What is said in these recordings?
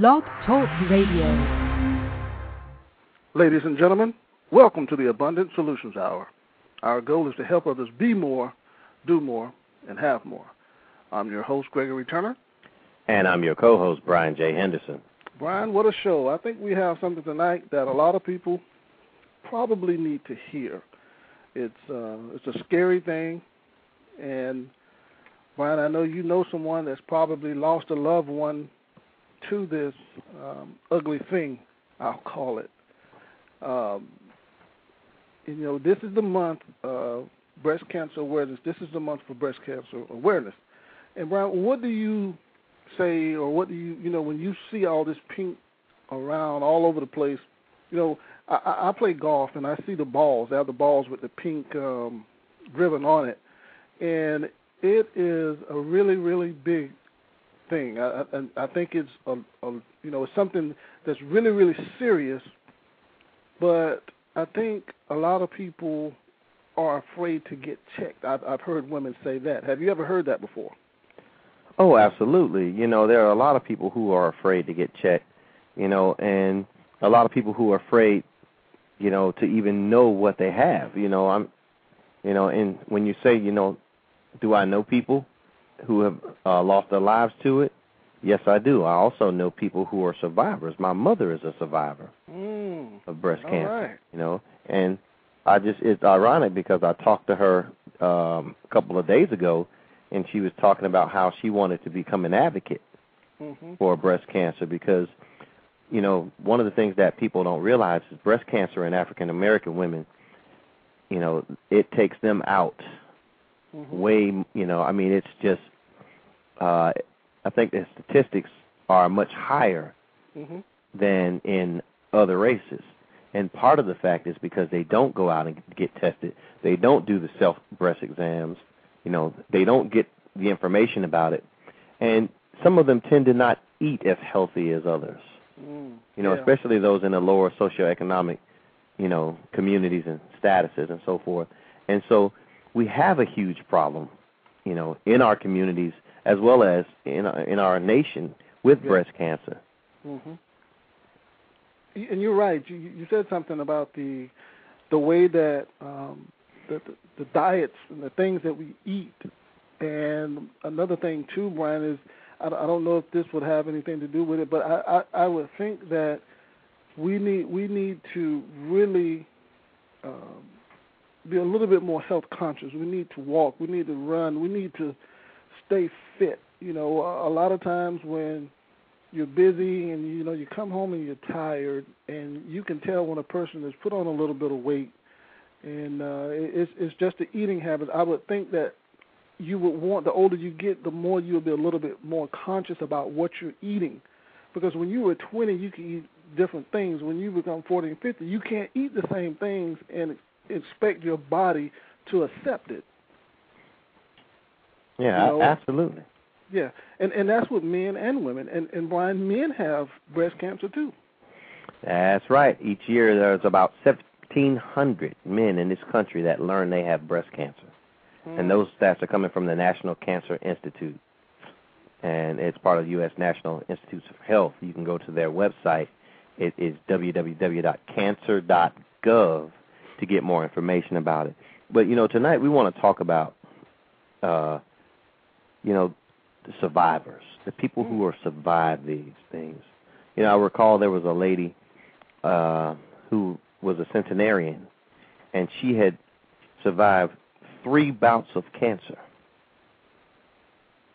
Blog Talk Radio. Ladies and gentlemen, welcome to the Abundant Solutions Hour. Our goal is to help others be more, do more, and have more. I'm your host, Gregory Turner. And I'm your co host, Brian J. Henderson. Brian, what a show. I think we have something tonight that a lot of people probably need to hear. It's uh, it's a scary thing, and Brian, I know you know someone that's probably lost a loved one to this um, ugly thing, I'll call it. Um, you know, this is the month of breast cancer awareness. This is the month for breast cancer awareness. And Brian, what do you say, or what do you, you know, when you see all this pink around all over the place? You know, I, I play golf and I see the balls. They have the balls with the pink um, ribbon on it, and it is a really, really big thing. I, I, I think it's a, a, you know, it's something that's really, really serious. But I think a lot of people are afraid to get checked. I've, I've heard women say that. Have you ever heard that before? Oh, absolutely. You know, there are a lot of people who are afraid to get checked. You know, and a lot of people who are afraid, you know, to even know what they have. You know, I'm, you know, and when you say, you know, do I know people who have uh, lost their lives to it? Yes, I do. I also know people who are survivors. My mother is a survivor mm. of breast All cancer. right. You know, and I just it's ironic because I talked to her um, a couple of days ago, and she was talking about how she wanted to become an advocate Mm-hmm. for breast cancer because you know one of the things that people don't realize is breast cancer in African American women you know it takes them out Mm-hmm. way you know I mean it's just uh I think the statistics are much higher Mm-hmm. than in other races and part of the fact is because they don't go out and get tested they don't do the self breast exams you know they don't get the information about it and some of them tend to not eat as healthy as others Mm. you know yeah. especially those in the lower socioeconomic you know communities and statuses and so forth and so we have a huge problem you know in our communities as well as in our, in our nation with Yeah. breast cancer hmm And you're right. You, you said something about the the way that um, the, the the diets and the things that we eat. And another thing too, Brian, is I, don't- I don't know if this would have anything to do with it, but I, I, I would think that we need we need to really um, be a little bit more health conscious. We need to walk. We need to run. We need to stay fit. You know, a, lot of times when you're busy and you know you come home and you're tired and you can tell when a person has put on a little bit of weight. And uh it's it's just the eating habits. I would think that you would want the older you get the more you'll be a little bit more conscious about what you're eating. Because when you were 20 you can eat different things. When you become 40 and 50 you can't eat the same things and expect your body to accept it yeah You know, absolutely yeah and and that's with men and women and and Brian men have breast cancer too That's right. Each year there's about 1,700 men in this country that learn they have breast cancer. And those stats are coming from the National Cancer Institute. And it's part of the U.S. National Institutes of Health. You can go to their website. It is www.cancer.gov to get more information about it. But, you know, tonight we want to talk about, uh, you know, the survivors, the people who have survived these things. You know, I recall there was a lady uh, who was a centenarian, and she had survived three bouts of cancer.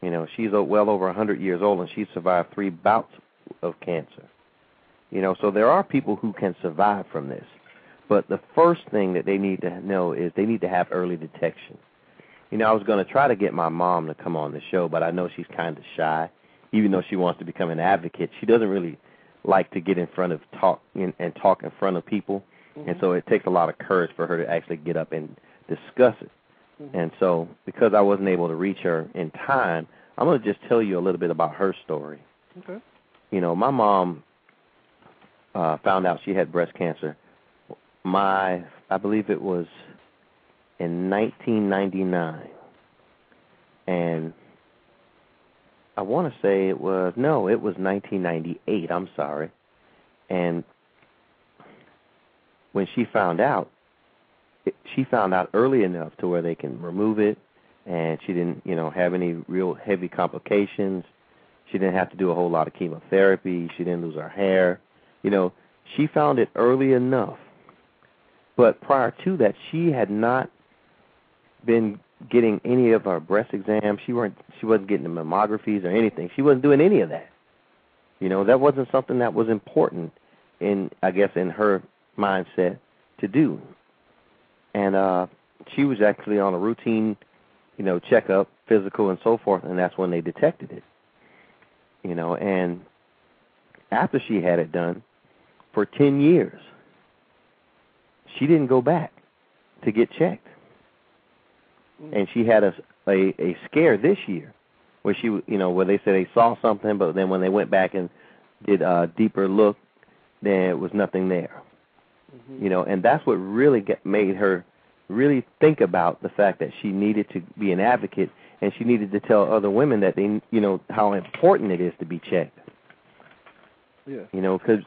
You know, she's well over a 100 years old, and she survived three bouts of cancer. You know, so there are people who can survive from this. But the first thing that they need to know is they need to have early detection. You know, I was going to try to get my mom to come on the show, but I know she's kind of shy. Even though she wants to become an advocate, she doesn't really like to get in front of talk and, and talk in front of people. And so it takes a lot of courage for her to actually get up and discuss it. And so, because I wasn't able to reach her in time, I'm going to just tell you a little bit about her story. okay You know, my mom uh found out she had breast cancer. My, I believe it was in 1999, and I want to say it was no, it was 1998. I'm sorry, and when she found out, it, she found out early enough to where they can remove it, and she didn't, you know, have any real heavy complications. She didn't have to do a whole lot of chemotherapy. She didn't lose her hair. You know, she found it early enough. But prior to that, she had not been getting any of her breast exams. She weren't she wasn't getting the mammographies or anything. She wasn't doing any of that. You know, that wasn't something that was important in I guess in her mindset to do. And uh she was actually on a routine, you know, checkup, physical and so forth, and that's when they detected it. You know, and after she had it done for 10 years, she didn't go back to get checked and she had a a, a scare this year where she you know where they said they saw something but then when they went back and did a deeper look there was nothing there. Mm-hmm. you know and that's what really get, made her really think about the fact that she needed to be an advocate and she needed to tell other women that they you know how important it is to be checked. Yeah. You know because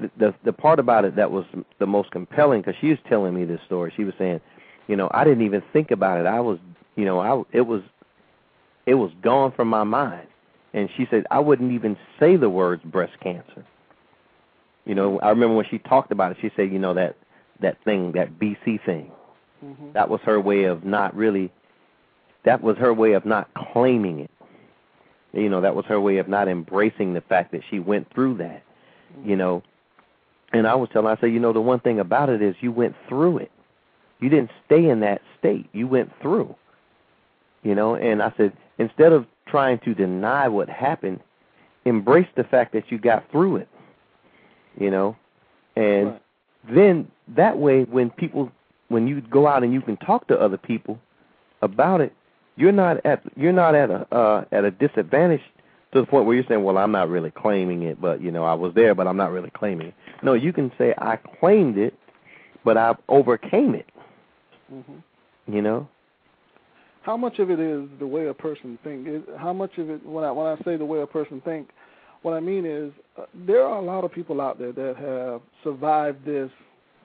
the, the the part about it that was the most compelling because she was telling me this story. She was saying you know, I didn't even think about it. I was, you know, I it was it was gone from my mind. And she said I wouldn't even say the words breast cancer. You know, I remember when she talked about it, she said, you know, that that thing, that BC thing. Mm-hmm. That was her way of not really that was her way of not claiming it. You know, that was her way of not embracing the fact that she went through that. Mm-hmm. You know, and I was telling her, I said, you know, the one thing about it is you went through it. You didn't stay in that state. You went through. You know, and I said, instead of trying to deny what happened, embrace the fact that you got through it. You know? And right. then that way when people when you go out and you can talk to other people about it, you're not at you're not at a uh at a disadvantage to the point where you're saying, Well, I'm not really claiming it, but you know, I was there but I'm not really claiming it. No, you can say I claimed it but I overcame it. Mm-hmm. You know. How much of it is the way a person think? How much of it when I when I say the way a person think, what I mean is uh, there are a lot of people out there that have survived this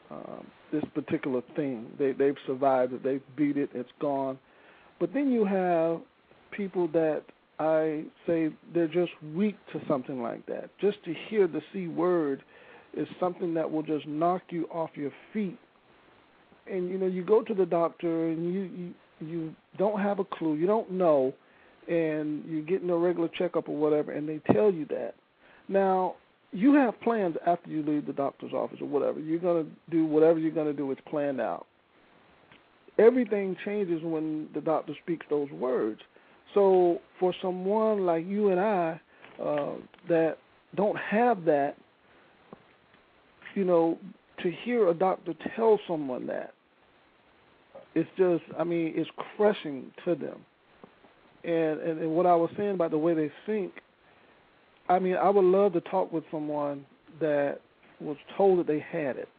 um, this particular thing. They they've survived it. They've beat it. It's gone. But then you have people that I say they're just weak to something like that. Just to hear the C word is something that will just knock you off your feet and you know you go to the doctor and you you you don't have a clue, you don't know, and you're getting a regular checkup or whatever, and they tell you that. Now you have plans after you leave the doctor's office or whatever. You're gonna do whatever you're gonna do. It's planned out. Everything changes when the doctor speaks those words. So for someone like you and I uh, that don't have that, you know, to hear a doctor tell someone that it's just I mean it's crushing to them. And, and and what I was saying about the way they think, I mean I would love to talk with someone that was told that they had it.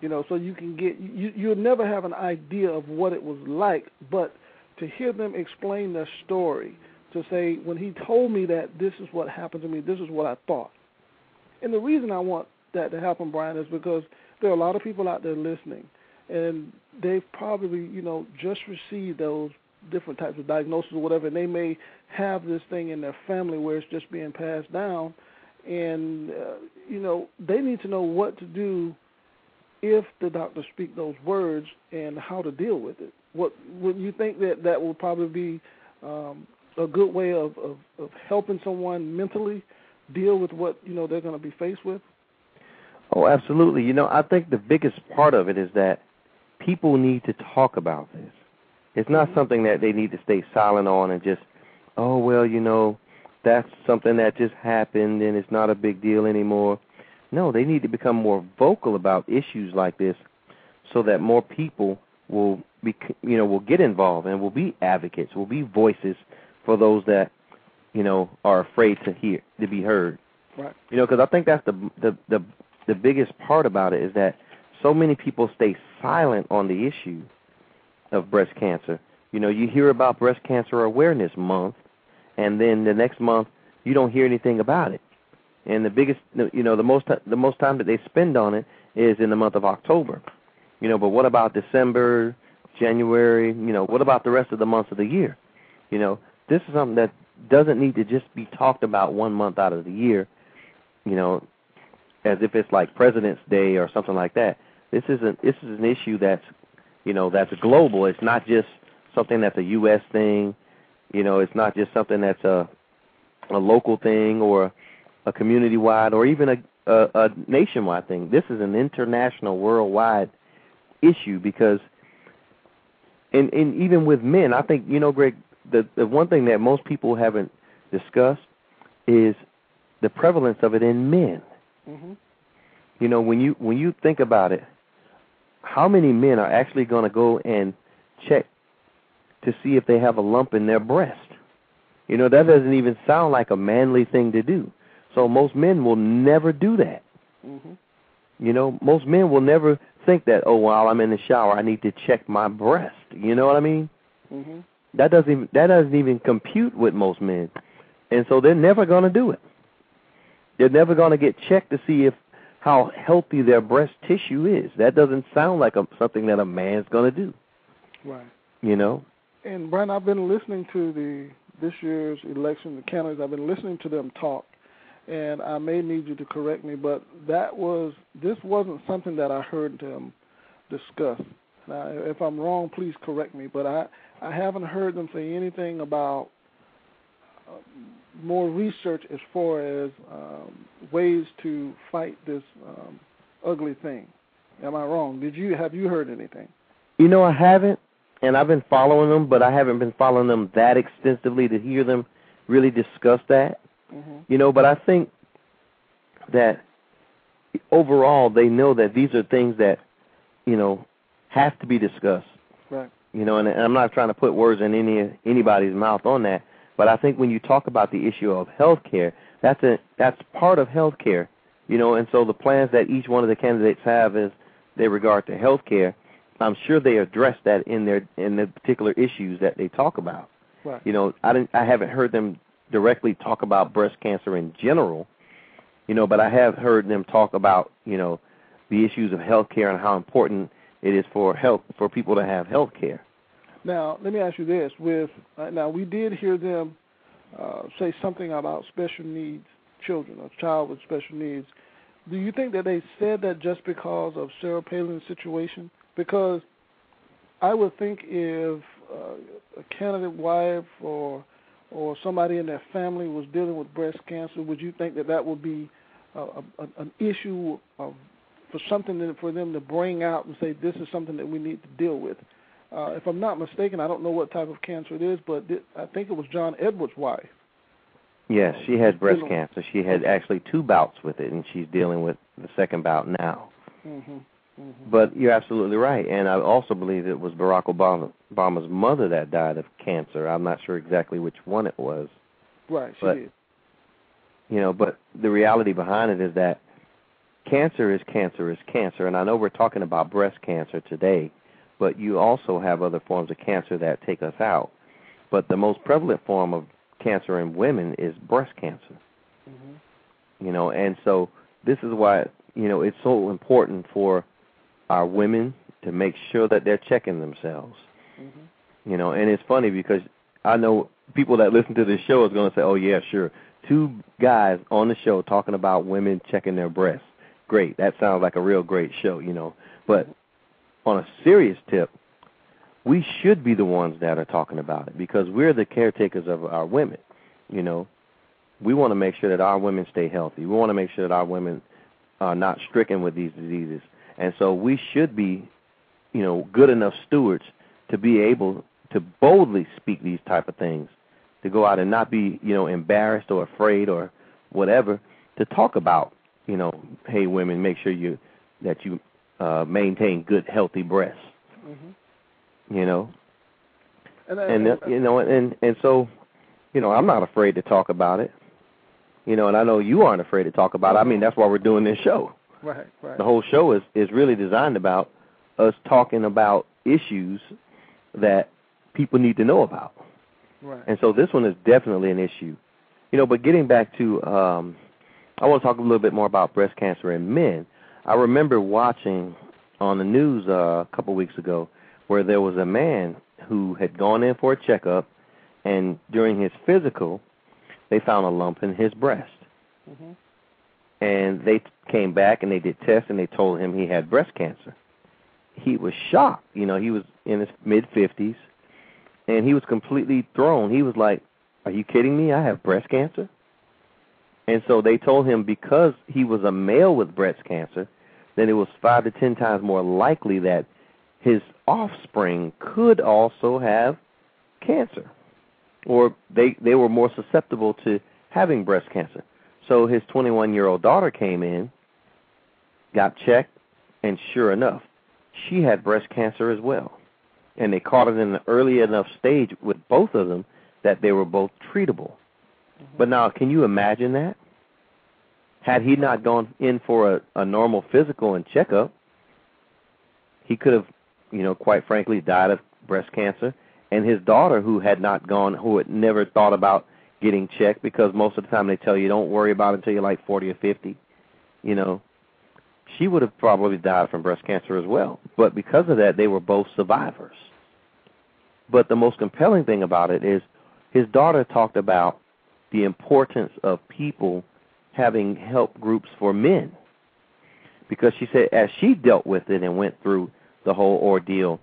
You know, so you can get you you'll never have an idea of what it was like, but to hear them explain their story, to say when he told me that this is what happened to me, this is what I thought. And the reason I want that to happen, Brian, is because there are a lot of people out there listening and they've probably you know just received those different types of diagnoses or whatever, and they may have this thing in their family where it's just being passed down, and uh, you know they need to know what to do if the doctor speak those words and how to deal with it. What would you think that that will probably be um, a good way of, of, of helping someone mentally deal with what you know they're going to be faced with? Oh, absolutely. You know, I think the biggest part of it is that people need to talk about this. It's not mm-hmm. something that they need to stay silent on and just, oh well, you know, that's something that just happened and it's not a big deal anymore. No, they need to become more vocal about issues like this so that more people will be you know will get involved and will be advocates, will be voices for those that you know are afraid to hear to be heard. Right. You know, because I think that's the the the the biggest part about it is that so many people stay silent on the issue of breast cancer. You know, you hear about Breast Cancer Awareness Month, and then the next month you don't hear anything about it. And the biggest, you know, the most the most time that they spend on it is in the month of October. You know, but what about December, January? You know, what about the rest of the months of the year? You know, this is something that doesn't need to just be talked about one month out of the year. You know, as if it's like President's Day or something like that. This isn't. This is an issue that's, you know, that's global. It's not just something that's a U.S. thing. You know, it's not just something that's a a local thing or a community wide or even a, a, a nationwide thing. This is an international, worldwide issue because, and, and even with men, I think you know, Greg, the the one thing that most people haven't discussed is the prevalence of it in men. Mm-hmm. You know, when you when you think about it, how many men are actually going to go and check to see if they have a lump in their breast? You know, that doesn't even sound like a manly thing to do. So most men will never do that. Mm-hmm. You know, most men will never think that, oh, while I'm in the shower, I need to check my breast. You know what I mean? Mm-hmm. That doesn't even, that doesn't even compute with most men, and so they're never going to do it. They're never going to get checked to see if how healthy their breast tissue is. That doesn't sound like a, something that a man's going to do. Right. You know. And Brian, I've been listening to the this year's election, the candidates. I've been listening to them talk, and I may need you to correct me, but that was this wasn't something that I heard them discuss. Now, if I'm wrong, please correct me. But I I haven't heard them say anything about more research as far as um, ways to fight this um, ugly thing. Am I wrong? Did you have you heard anything? You know, I haven't, and I've been following them, but I haven't been following them that extensively to hear them really discuss that. Mm-hmm. You know, but I think that overall they know that these are things that you know have to be discussed. Right. You know, and, and I'm not trying to put words in any anybody's mouth on that, but I think when you talk about the issue of health care, that's a that's part of health care. You know, and so the plans that each one of the candidates have is they regard to health care. I'm sure they address that in their in the particular issues that they talk about. Right. You know, I didn't I haven't heard them directly talk about breast cancer in general, you know, but I have heard them talk about, you know, the issues of health care and how important it is for health for people to have health care. Now, let me ask you this: with uh, now, we did hear them uh, say something about special needs children, a child with special needs. Do you think that they said that just because of Sarah Palin's situation? Because I would think if uh, a candidate wife or or somebody in their family was dealing with breast cancer, would you think that that would be a, a, an issue of for something for them to bring out and say this is something that we need to deal with? Uh, if I'm not mistaken, I don't know what type of cancer it is, but th- I think it was John Edwards' wife. Yes, she had breast cancer. She had actually two bouts with it, and she's dealing with the second bout now. Mm-hmm. Mm-hmm. But you're absolutely right, and I also believe it was Barack Obama, Obama's mother that died of cancer. I'm not sure exactly which one it was. Right, she but, did. You know, but the reality behind it is that cancer is cancer is cancer, and I know we're talking about breast cancer today, but you also have other forms of cancer that take us out. But the most prevalent form of cancer in women is breast cancer. Mm-hmm. You know, and so this is why you know it's so important for our women to make sure that they're checking themselves. Mm-hmm. You know, and it's funny because I know people that listen to this show is going to say, "Oh yeah, sure." Two guys on the show talking about women checking their breasts. Great. That sounds like a real great show, you know. But on a serious tip, we should be the ones that are talking about it because we're the caretakers of our women. You know, we want to make sure that our women stay healthy. We want to make sure that our women are not stricken with these diseases. And so we should be, you know, good enough stewards to be able to boldly speak these type of things, to go out and not be, you know, embarrassed or afraid or whatever, to talk about, you know, hey women, make sure you that you uh maintain good healthy breasts. Mm-hmm. You know. And, uh, And uh, you know and and so, you know, I'm not afraid to talk about it. You know, and I know you aren't afraid to talk about it. I mean, that's why we're doing this show. right, right. The whole show is is really designed about us talking about issues that people need to know about. Right. And so this one is definitely an issue. You know, but getting back to um I want to talk a little bit more about breast cancer in men. I remember watching on the news uh, a couple weeks ago where there was a man who had gone in for a checkup and during his physical they found a lump in his breast. Mhm. And they came back and they did tests and they told him he had breast cancer. He was shocked. You know, he was in his mid 50s and he was completely thrown. He was like, "Are you kidding me? I have breast cancer?" And so they told him because he was a male with breast cancer, then it was 5 to 10 times more likely that his offspring could also have cancer or they they were more susceptible to having breast cancer. So his 21-year-old daughter came in, got checked, and sure enough, she had breast cancer as well. And they caught it in an early enough stage with both of them that they were both treatable. But now, can you imagine that? Had he not gone in for a, a normal physical and checkup, he could have, you know, quite frankly, died of breast cancer. And his daughter, who had not gone, who had never thought about getting checked, because most of the time they tell you don't worry about it until you're like 40 or 50, you know, she would have probably died from breast cancer as well. But because of that, they were both survivors. But the most compelling thing about it is his daughter talked about the importance of people having help groups for men. Because she said as she dealt with it and went through the whole ordeal,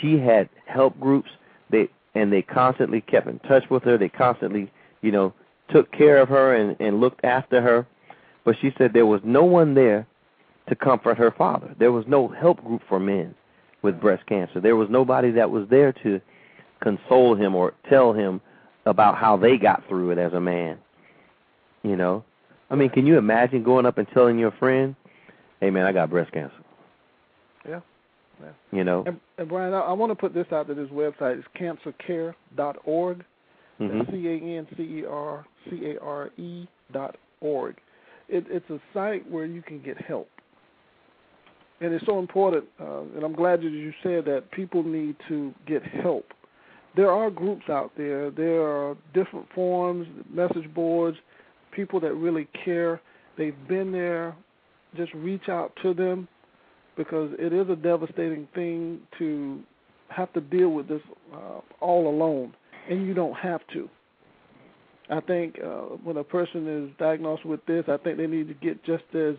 she had help groups they and they constantly kept in touch with her. They constantly, you know, took care of her and, and looked after her. But she said there was no one there to comfort her father. There was no help group for men with breast cancer. There was nobody that was there to console him or tell him about how they got through it as a man. You know? I mean, can you imagine going up and telling your friend, "Hey man, I got breast cancer." Yeah. Yeah. You know. And, and Brian, I, I want to put this out to this website. It's cancercare.org. Mm-hmm. C A N C E R C A R E dot org. It, it's a site where you can get help, and it's so important. Uh, and I'm glad that you said that people need to get help. There are groups out there. There are different forums, message boards, people that really care. They've been there. Just reach out to them because it is a devastating thing to have to deal with this uh, all alone, and you don't have to. I think uh, when a person is diagnosed with this, I think they need to get just as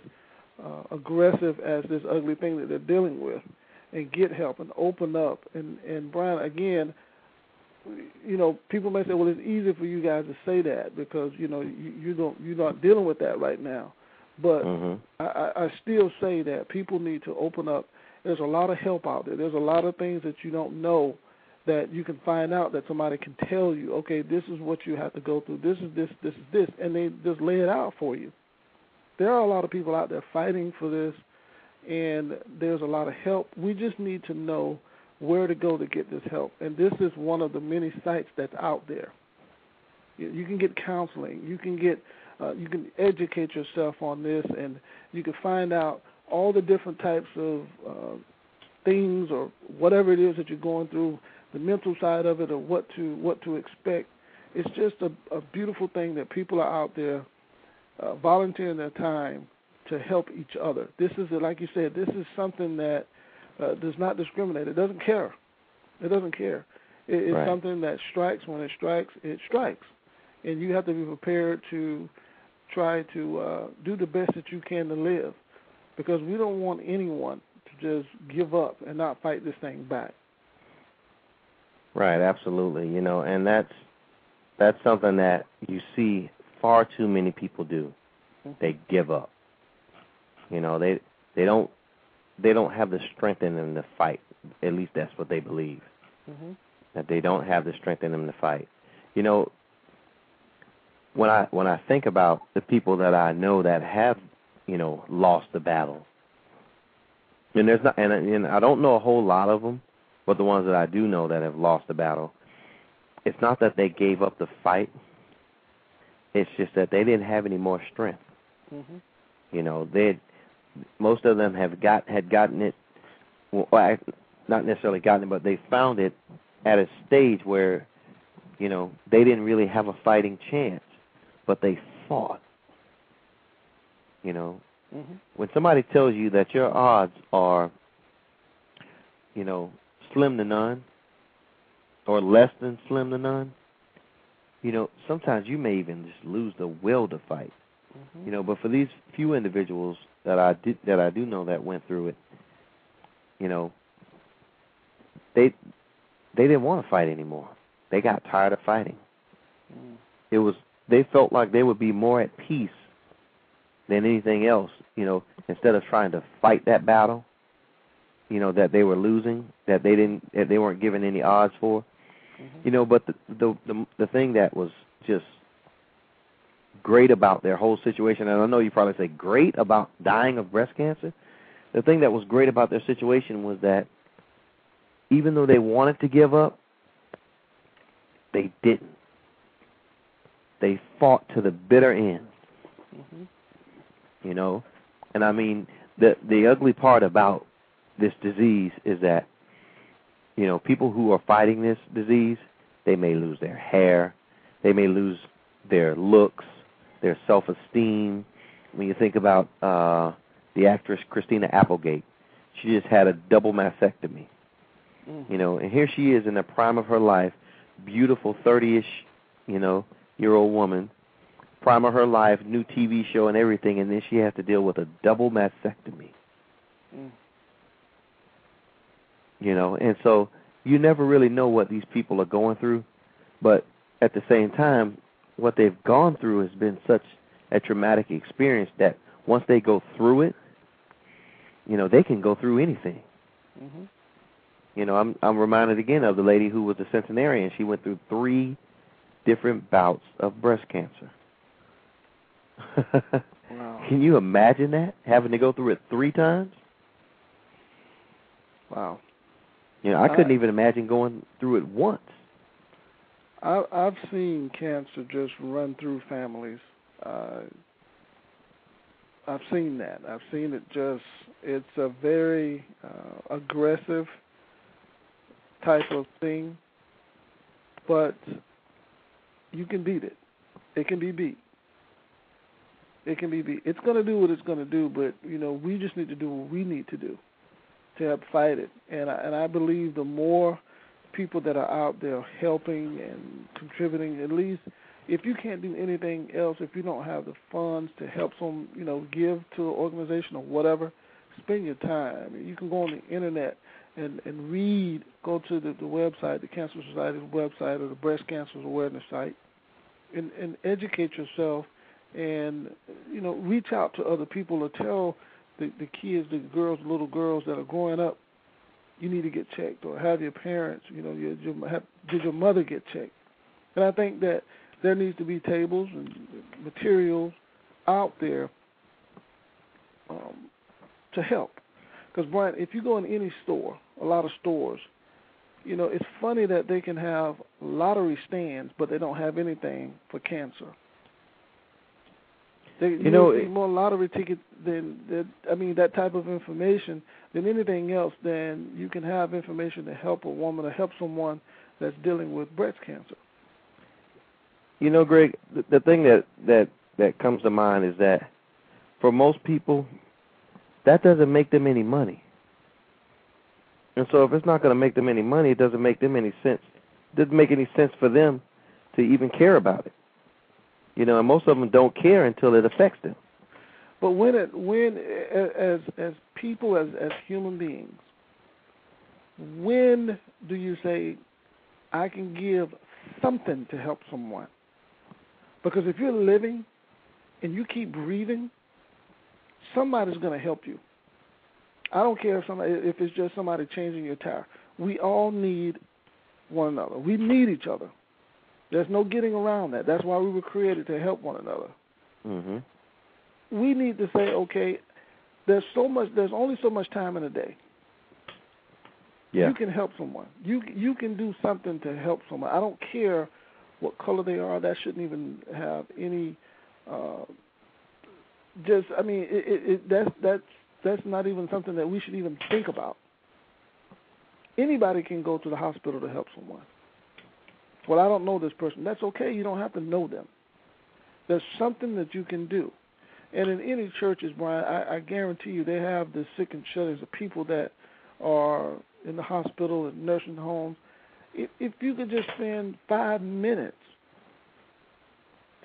uh, aggressive as this ugly thing that they're dealing with, and get help and open up. And and Brian, again, you know, people may say, well, it's easy for you guys to say that because you know you, you don't you're not dealing with that right now. But Mhm. I, I still say that people need to open up. There's a lot of help out there. There's a lot of things that you don't know that you can find out that somebody can tell you. Okay, this is what you have to go through. This is this. This is this, and they just lay it out for you. There are a lot of people out there fighting for this, and there's a lot of help. We just need to know where to go to get this help, and this is one of the many sites that's out there. You, can get counseling. You can get uh, you can educate yourself on this, and you can find out all the different types of uh, things or whatever it is that you're going through, the mental side of it, or what to what to expect. It's just a, a beautiful thing that people are out there uh, volunteering their time to help each other. This is, like you said, this is something that uh, does not discriminate. It doesn't care. It doesn't care. It, it's Right. something that strikes when it strikes. It strikes, and you have to be prepared to try to uh, do the best that you can to live, because we don't want anyone to just give up and not fight this thing back. Right, absolutely. You know, and that's that's something that you see far too many people do. They give up. You know, they they don't they don't have the strength in them to fight. At least that's what they believe. Mm-hmm. That they don't have the strength in them to fight. You know, when I when I think about the people that I know that have, you know, lost the battle. And there's not and, and I don't know a whole lot of them, but the ones that I do know that have lost the battle, it's not that they gave up the fight. It's just that they didn't have any more strength. Mm-hmm. You know, they most of them have got had gotten it. Well, I, not necessarily gotten it, but they found it at a stage where you know, they didn't really have a fighting chance, but they fought. You know, mm-hmm. when somebody tells you that your odds are, you know, slim to none, or less than slim to none, you know, sometimes you may even just lose the will to fight. Mm-hmm. You know, but for these few individuals that I did that I do know that went through it, you know, they they didn't want to fight anymore. They got tired of fighting. Mm. It was they felt like they would be more at peace than anything else, you know, instead of trying to fight that battle, you know, that they were losing, that they didn't that they weren't given any odds for. Mm-hmm. You know, but the the the, the thing that was just great about their whole situation, and I know you probably say great about dying of breast cancer. The thing that was great about their situation was that even though they wanted to give up, they didn't. They fought to the bitter end. Mm-hmm. You know, and I mean the the ugly part about this disease is that you know people who are fighting this disease they may lose their hair, they may lose their looks, their self-esteem. When you think about uh the actress Christina Applegate, she just had a double mastectomy. Mm-hmm. You know, and here she is in the prime of her life, beautiful 30ish, you know, year old woman, prime of her life, new TV show and everything, and then she has to deal with a double mastectomy. Mm. You know, and so you never really know what these people are going through, but at the same time, what they've gone through has been such a traumatic experience that once they go through it, you know, they can go through anything. Mm-hmm. You know, I'm I'm reminded again of the lady who was a centenarian. She went through three different bouts of breast cancer. Wow. Can you imagine that? Having to go through it three times? Wow. You know, I couldn't I- even imagine going through it once. I, I've seen cancer just run through families. Uh, I've seen that. I've seen it just. It's a very uh, aggressive type of thing, but you can beat it. It can be beat. It can be beat. It's going to do what it's going to do, but you know we just need to do what we need to do to help fight it. And I, and I believe the more people that are out there helping and contributing, at least if you can't do anything else, if you don't have the funds to help some, you know, give to an organization or whatever, spend your time. You can go on the internet and and read. Go to the, the website, the Cancer Society's website, or the Breast Cancer Awareness site, and and educate yourself, and you know, reach out to other people or tell the the kids, the girls, little girls that are growing up, you need to get checked, or have your parents, you know, your, your have, did your mother get checked? And I think that there needs to be tables and materials out there um, to help. Because Brian, if you go in any store, a lot of stores, you know, it's funny that they can have lottery stands, but they don't have anything for cancer. They, you, know, it- more lottery tickets than, than I mean that type of information than anything else. Then you can have information to help a woman or help someone that's dealing with breast cancer. You know, Greg, the, the thing that that that comes to mind is that for most people, that doesn't make them any money. And so, if it's not going to make them any money, it doesn't make them any sense. It doesn't make any sense for them to even care about it. You know, and most of them don't care until it affects them. But when it when as as people as as human beings, when do you say I can give something to help someone? Because if you're living and you keep breathing, somebody's going to help you. I don't care if somebody if it's just somebody changing your tire. We all need one another. We need each other. There's no getting around that. That's why we were created to help one another Mhm. we need to say, okay, there's so much. There's only so much time in a day. Yeah. You can help someone. You you can do something to help someone. I don't care what color they are. That shouldn't even have any. Uh, just, I mean, it, it, it, that's that's that's not even something that we should even think about. Anybody can go to the hospital to help someone. Well, I don't know this person. That's okay. You don't have to know them. There's something that you can do. And in any churches, Brian, I, I guarantee you they have the sick and shut the people that are in the hospital and nursing homes. If, if you could just spend five minutes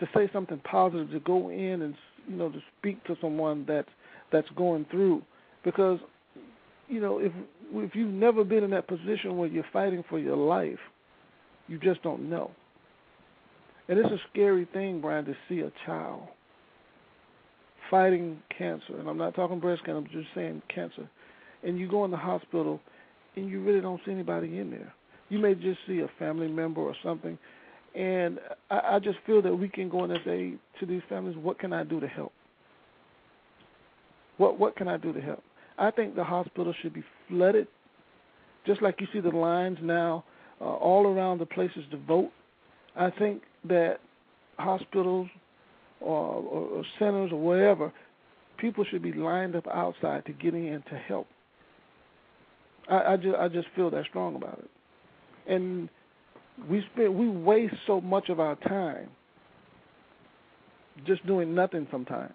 to say something positive, to go in and you know to speak to someone that's that's going through, because you know if if you've never been in that position where you're fighting for your life, you just don't know. And it's a scary thing, Brian, to see a child fighting cancer, and I'm not talking breast cancer, I'm just saying cancer, and you go in the hospital and you really don't see anybody in there. You may just see a family member or something, and I, I just feel that we can go in and say to these families, "What can I do to help? What what can I do to help?" I think the hospital should be flooded, just like you see the lines now uh, all around the places to vote. I think that hospitals or, or, or centers or wherever, people should be lined up outside to get in to help. I, I just I just feel that strong about it, and we spend we waste so much of our time just doing nothing sometimes.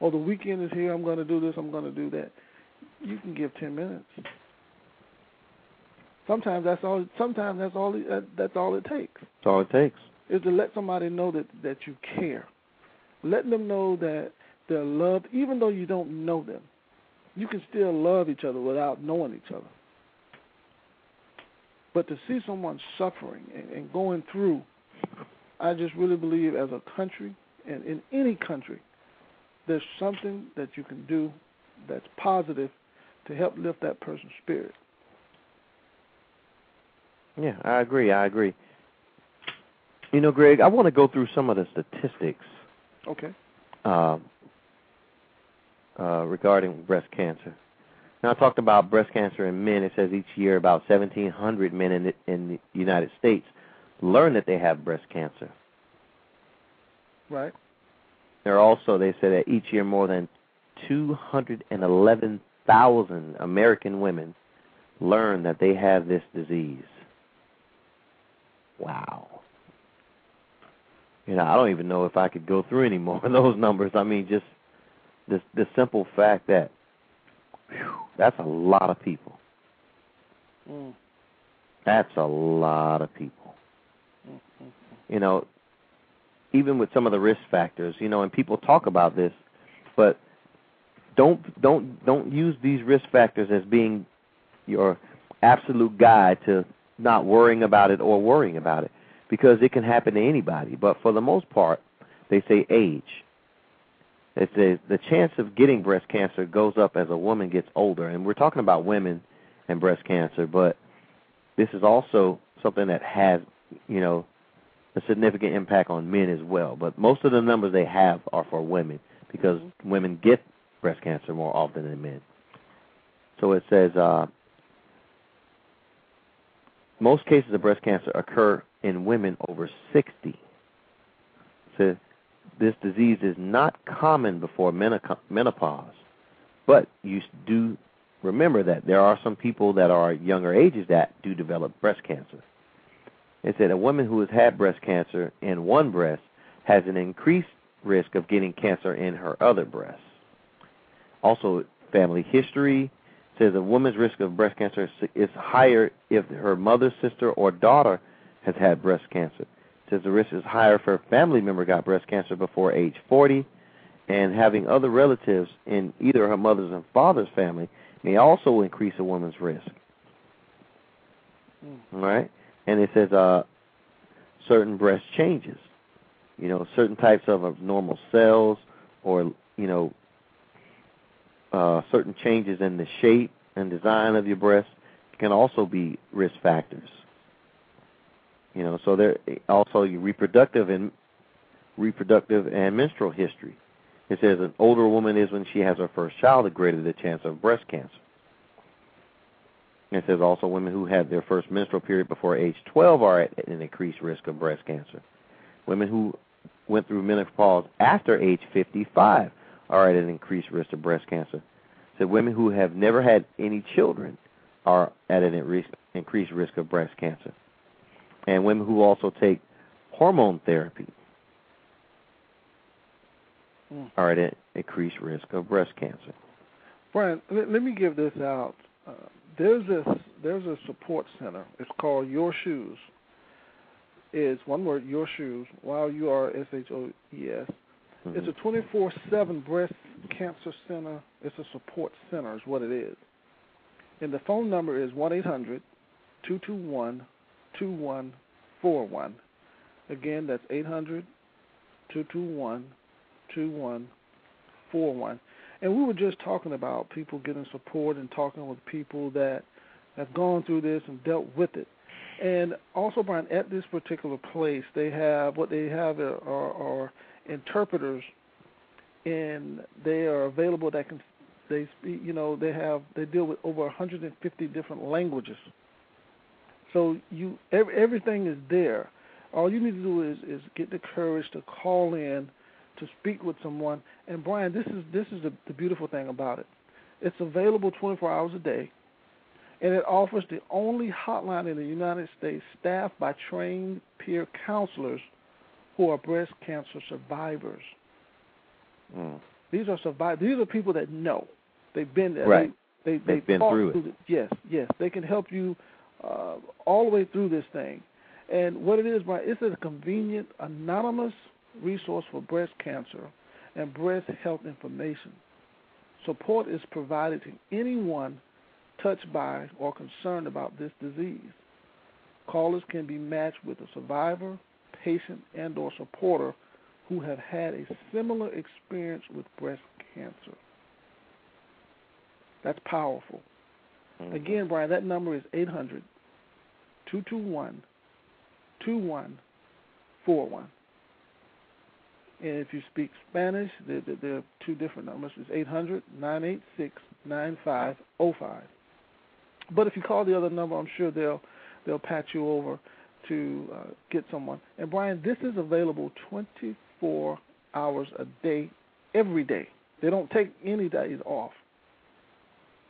Oh, the weekend is here. I'm going to do this. I'm going to do that. You can give ten minutes. Sometimes that's all. Sometimes that's all. Uh, that's all it takes. That's all it takes. Is to let somebody know that that you care. Letting them know that they're loved, even though you don't know them. You can still love each other without knowing each other. But to see someone suffering and, and going through, I just really believe as a country and in any country, there's something that you can do that's positive to help lift that person's spirit. Yeah, I agree. I agree. You know, Greg, I want to go through some of the statistics. Okay. Uh, uh, regarding breast cancer. Now, I talked about breast cancer in men. It says each year about 1,700 men in the, in the United States learn that they have breast cancer. Right. There also, they say that each year more than 211,000 American women learn that they have this disease. Wow. You know, I don't even know if I could go through any more of those numbers. I mean, just the the simple fact that whew, that's a lot of people. Mm. That's a lot of people. Mm-hmm. You know, even with some of the risk factors, you know, and people talk about this, but don't don't don't use these risk factors as being your absolute guide to not worrying about it or worrying about it because it can happen to anybody. But for the most part, they say age. It says the chance of getting breast cancer goes up as a woman gets older, and we're talking about women and breast cancer, but this is also something that has, you know, a significant impact on men as well. But most of the numbers they have are for women because mm-hmm. women get breast cancer more often than men. So it says uh, most cases of breast cancer occur in women over 60. So this disease is not common before menopause, but you do remember that there are some people that are younger ages that do develop breast cancer. It said a woman who has had breast cancer in one breast has an increased risk of getting cancer in her other breast. Also, family history says a woman's risk of breast cancer is higher if her mother, sister, or daughter has had breast cancer. It says the risk is higher if a family member got breast cancer before age 40, and having other relatives in either her mother's and father's family may also increase a woman's risk. Mm. All right, and it says uh, certain breast changes. You know, certain types of abnormal cells, or you know, uh, certain changes in the shape and design of your breast can also be risk factors. You know, so there also your reproductive and reproductive and menstrual history. It says an older woman is when she has her first child, the greater the chance of breast cancer. It says also women who had their first menstrual period before age 12 are at an increased risk of breast cancer. Women who went through menopause after age 55 are at an increased risk of breast cancer. So women who have never had any children are at an increased risk of breast cancer. and women who also take hormone therapy Mm. are at an increased risk of breast cancer. Brian, let, let me give this out. Uh, there's this there's a support center. It's called Your Shoes. It's one word, Your Shoes. Y U R S H O E S. Mhm. It's a 24/7 breast cancer center. It's a support center, is what it is. And the phone number is one eight hundred two two one two one four one. Again, that's eight hundred two two one two one four one. And we were just talking about people getting support and talking with people that have gone through this and dealt with it. And also, Brian, at this particular place, they have what they have are, are interpreters, and they are available that can they speak. You know, they have they deal with over 150 different languages. So you every, everything is there. All you need to do is is get the courage to call in, to speak with someone. And Brian, this is this is the, the beautiful thing about it. It's available 24 hours a day, and it offers the only hotline in the United States staffed by trained peer counselors who are breast cancer survivors. Mm. These are survivors. These are people that know. They've been there. Right. They, they, They've been fought through it. the- yes, yes. They can help you uh, all the way through this thing. And what it is, Brian, it's a convenient, anonymous resource for breast cancer and breast health information. Support is provided to anyone touched by or concerned about this disease. Callers can be matched with a survivor, patient, and or supporter who have had a similar experience with breast cancer. That's powerful. Mhm. Again, Brian, that number is 800 221 2141. And if you speak Spanish, there, there, there are two different numbers. It's 800 986 9505. But if you call the other number, I'm sure they'll they'll patch you over to uh, get someone. And Brian, this is available 24 hours a day, every day. They don't take any days off.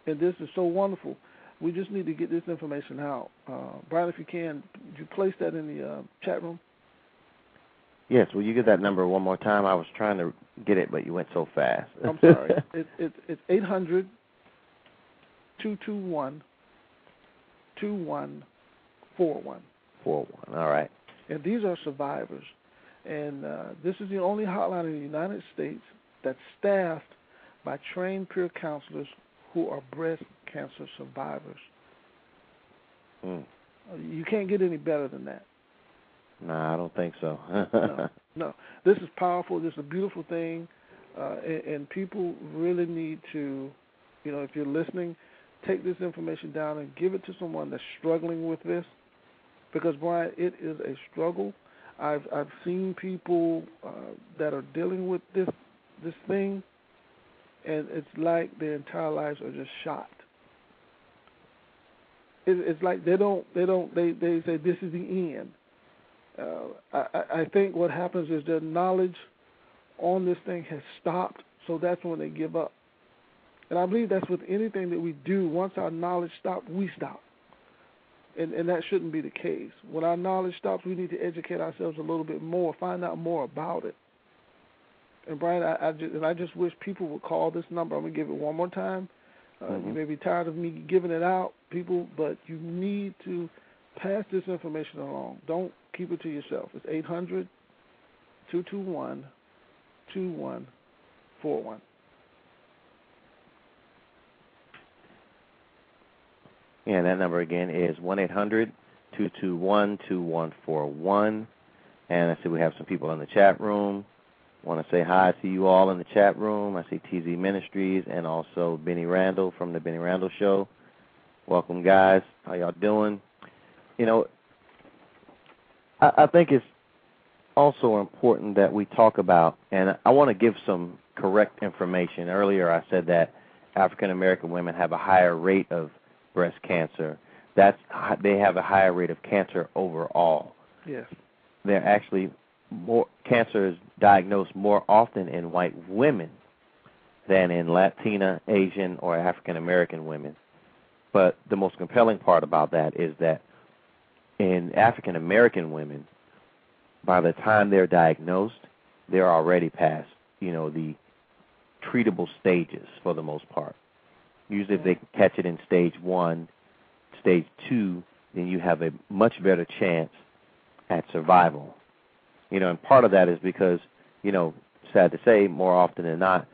And this is so wonderful. We just need to get this information out. Uh, Brian, if you can, would you place that in the uh, chat room? Yes, will you get that number one more time? I was trying to get it, but you went so fast. I'm sorry. it, it, it's 800 221 2141. Four one. All right. And these are survivors. And uh, this is the only hotline in the United States that's staffed by trained peer counselors who are breast cancer survivors. Mm. You can't get any better than that. No, I don't think so. no, no. This is powerful. This is a beautiful thing, uh, and, and people really need to, you know, if you're listening, take this information down and give it to someone that's struggling with this, because Brian, it is a struggle. I've I've seen people uh, that are dealing with this this thing, and it's like their entire lives are just shot. It, it's like they don't they don't they they say this is the end uh, I, I think what happens is their knowledge on this thing has stopped, so that's when they give up. And I believe that's with anything that we do. Once our knowledge stops, we stop. And, and that shouldn't be the case. When our knowledge stops, we need to educate ourselves a little bit more, find out more about it. And Brian, I, I just, and I just wish people would call this number. I'm gonna give it one more time. Uh, Mhm. You may be tired of me giving it out, people, but you need to pass this information along. Don't keep it to yourself. It's 800 221 2141. Yeah, that number again is one eight hundred two two one two one four one. And I see we have some people in the chat room. Want to say hi to you all in the chat room. I see TZ Ministries and also Benny Randall from the Benny Randall Show. Welcome, guys. How y'all doing? You know, I, I think it's also important that we talk about, and I want to give some correct information. Earlier, I said that African American women have a higher rate of breast cancer. That's they have a higher rate of cancer overall. Yes. They're actually more cancer is diagnosed more often in white women than in Latina, Asian, or African American women. But the most compelling part about that is that in African American women, by the time they're diagnosed, they're already past, you know, the treatable stages for the most part. Usually, if they catch it in stage one, stage two, then you have a much better chance at survival. You know, and part of that is because, you know, sad to say, more often than not,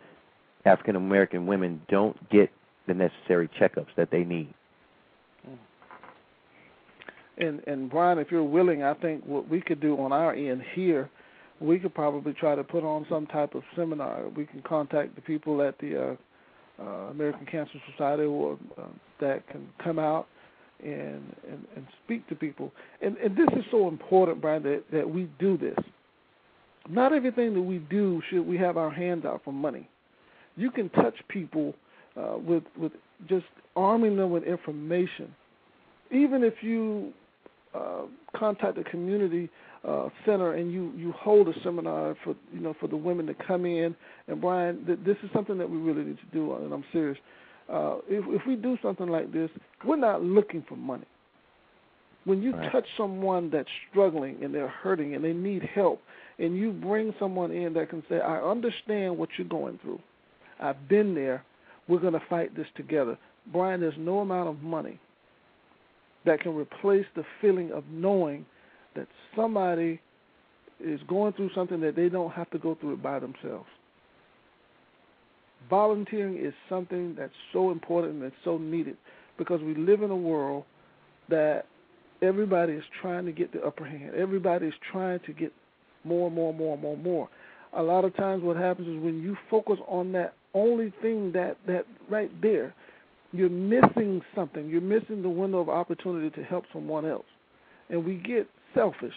African American women don't get the necessary checkups that they need. And and Brian, if you're willing, I think what we could do on our end here, we could probably try to put on some type of seminar. We can contact the people at the uh, uh, American Cancer Society or uh, that can come out and, and and speak to people. And and this is so important, Brian, that that we do this. Not everything that we do should we have our hands out for money. You can touch people uh, with with just arming them with information. Even if you uh, contact the community uh, center and you you hold a seminar for you know for the women to come in and Brian, th- this is something that we really need to do, and I'm serious. Uh, if if we do something like this, we're not looking for money. When you right. touch someone that's struggling and they're hurting and they need help, and you bring someone in that can say, "I understand what you're going through. I've been there. We're going to fight this together." Brian, there's no amount of money that can replace the feeling of knowing that somebody is going through something that they don't have to go through it by themselves. Volunteering is something that's so important and so needed because we live in a world that everybody is trying to get the upper hand. Everybody is trying to get more, more, and more, and more, and more. A lot of times, what happens is when you focus on that only thing that that right there, you're missing something. You're missing the window of opportunity to help someone else. And we get selfish.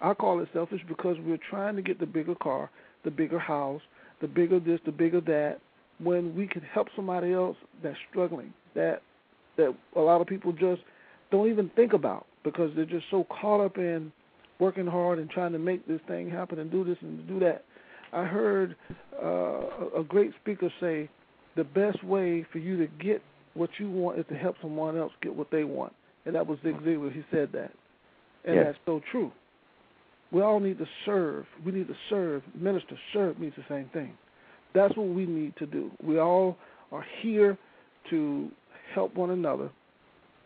I call it selfish because we're trying to get the bigger car, the bigger house, the bigger this, the bigger that, when we could help somebody else that's struggling, that that a lot of people just don't even think about because they're just so caught up in working hard and trying to make this thing happen and do this and do that. I heard uh, a great speaker say the best way for you to get what you want is to help someone else get what they want. And that was Zig Ziglar. He said that. And yes. that's so true. We all need to serve. We need to serve. Minister, serve means the same thing. That's what we need to do. We all are here to help one another.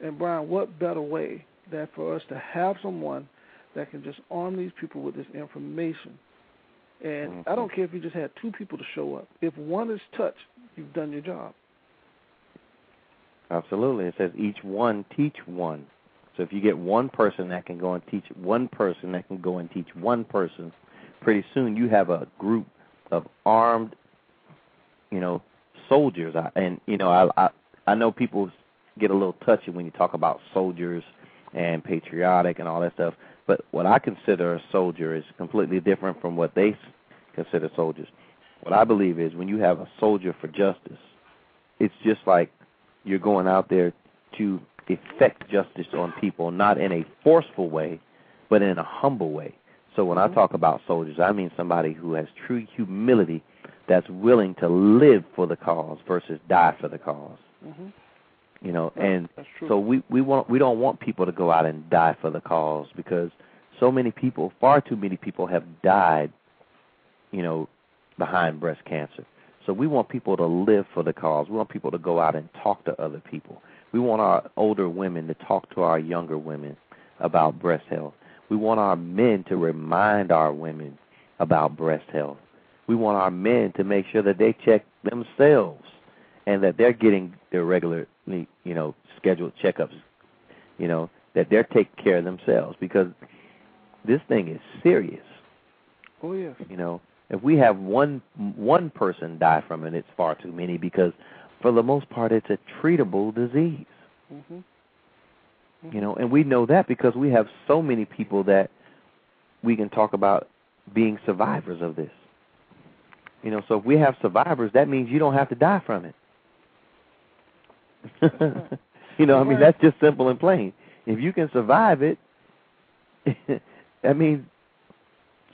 And Brian, what better way than for us to have someone that can just arm these people with this information? And mm-hmm. I don't care if you just had two people to show up. If one is touched, you've done your job. Absolutely. It says each one teach one. So if you get one person that can go and teach one person that can go and teach one person, pretty soon you have a group of armed, you know, soldiers. And you know, I I, I know people get a little touchy when you talk about soldiers and patriotic and all that stuff. But what I consider a soldier is completely different from what they consider soldiers. What I believe is when you have a soldier for justice, it's just like you're going out there to effect justice on people, not in a forceful way, but in a humble way. So when mm-hmm. I talk about soldiers, I mean somebody who has true humility that's willing to live for the cause versus die for the because mm-hmm. You know, that's, and so we we want we don't want people to go out and die for the cause because so many people, far too many people have died, you know, behind breast cancer. So we want people to live for the cause. We want people to go out and talk to other people. We want our older women to talk to our younger women about breast health. We want our men to remind our women about breast health. We want our men to make sure that they check themselves and that they're getting their regularly, you know, scheduled checkups, you know, that they're taking care of themselves because this thing is serious. Oh yes. You know, if we have one one person die from it, it's far too many because, for the most part, it's a treatable disease. Mm-hmm. Mm-hmm. You know, and we know that because we have so many people that we can talk about being survivors of this. You know, so if we have survivors, that means you don't have to die from it. you know, I mean that's just simple and plain. If you can survive it, that means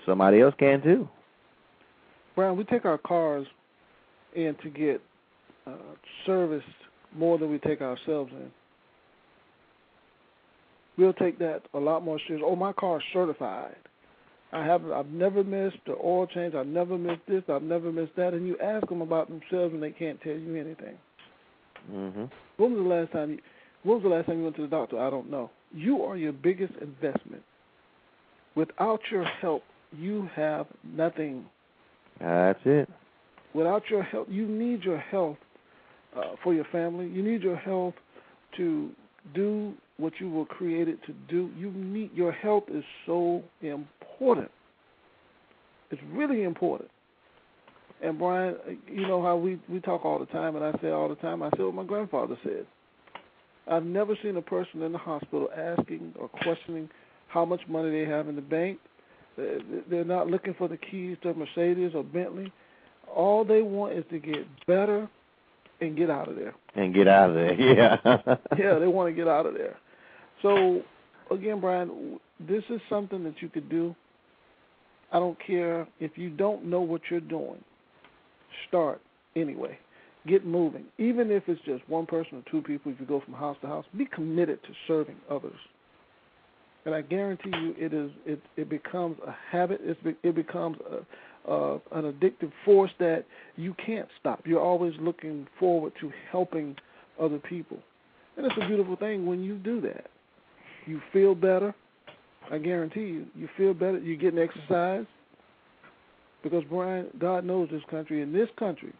somebody else can too. Brian, we take our cars in to get uh, serviced more than we take ourselves in. we'll take that a lot more serious. Oh, my car is certified. I have I've never missed the oil change. I've never missed this. I've never missed that. And you ask them about themselves, and they can't tell you anything. Mhm. When was the last time? You, when was the last time you went to the doctor? I don't know. You are your biggest investment. Without your help, you have nothing. That's it. Without your health, you need your health uh, for your family. You need your health to do what you were created to do. You need your health is so important. It's really important. And Brian, you know how we we talk all the time, and I say all the time. I say what my grandfather said. I've never seen a person in the hospital asking or questioning how much money they have in the bank. They're not looking for the keys to a Mercedes or Bentley. All they want is to get better and get out of there. And get out of there, yeah. yeah, they want to get out of there. So, again, Brian, this is something that you could do. I don't care if you don't know what you're doing. Start anyway. Get moving. Even if it's just one person or two people, if you go from house to house, be committed to serving others. And I guarantee you, it is it it becomes a habit. It's, it becomes a, uh, an addictive force that you can't stop. You're always looking forward to helping other people, and it's a beautiful thing when you do that. You feel better. I guarantee you, you feel better. You're getting exercise because Brian, God knows this country. In this country,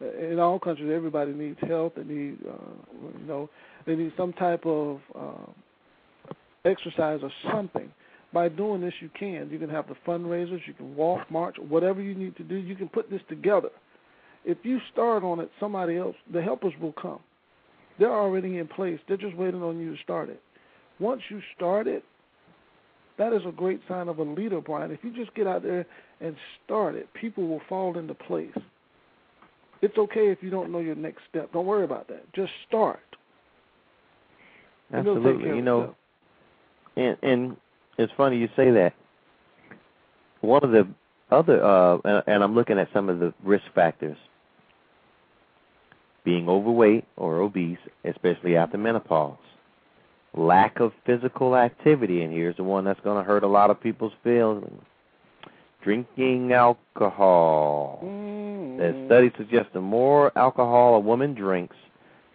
in all countries, everybody needs health. They need, uh, you know, they need some type of uh, exercise or something. By doing this, you can. You can have the fundraisers. You can walk, march, whatever you need to do. You can put this together. If you start on it, somebody else, the helpers will come. They're already in place. They're just waiting on you to start it. Once you start it, that is a great sign of a leader, Brian. If you just get out there and start it, people will fall into place. It's okay if you don't know your next step. Don't worry about that. Just start. Absolutely. You know, and and it's funny you say that. One of the other, uh, and, and I'm looking at some of the risk factors. Being overweight or obese, especially after menopause. Lack of physical activity, and here's the one that's going to hurt a lot of people's feelings. Drinking alcohol. Mm-hmm. The study suggests the more alcohol a woman drinks,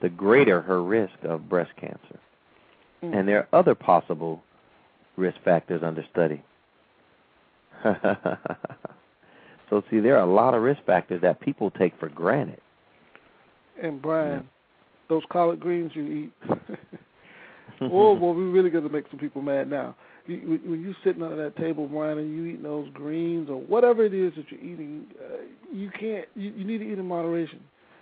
the greater her risk of breast cancer. Mm-hmm. And there are other possible risk factors under study. so, see, there are a lot of risk factors that people take for granted. And Brian, yeah. those collard greens you eat. oh boy, we're really going to make some people mad now. You, when you sitting under that table, Brian, and you eating those greens or whatever it is that you're eating, uh, you can't. You, you need to eat in moderation.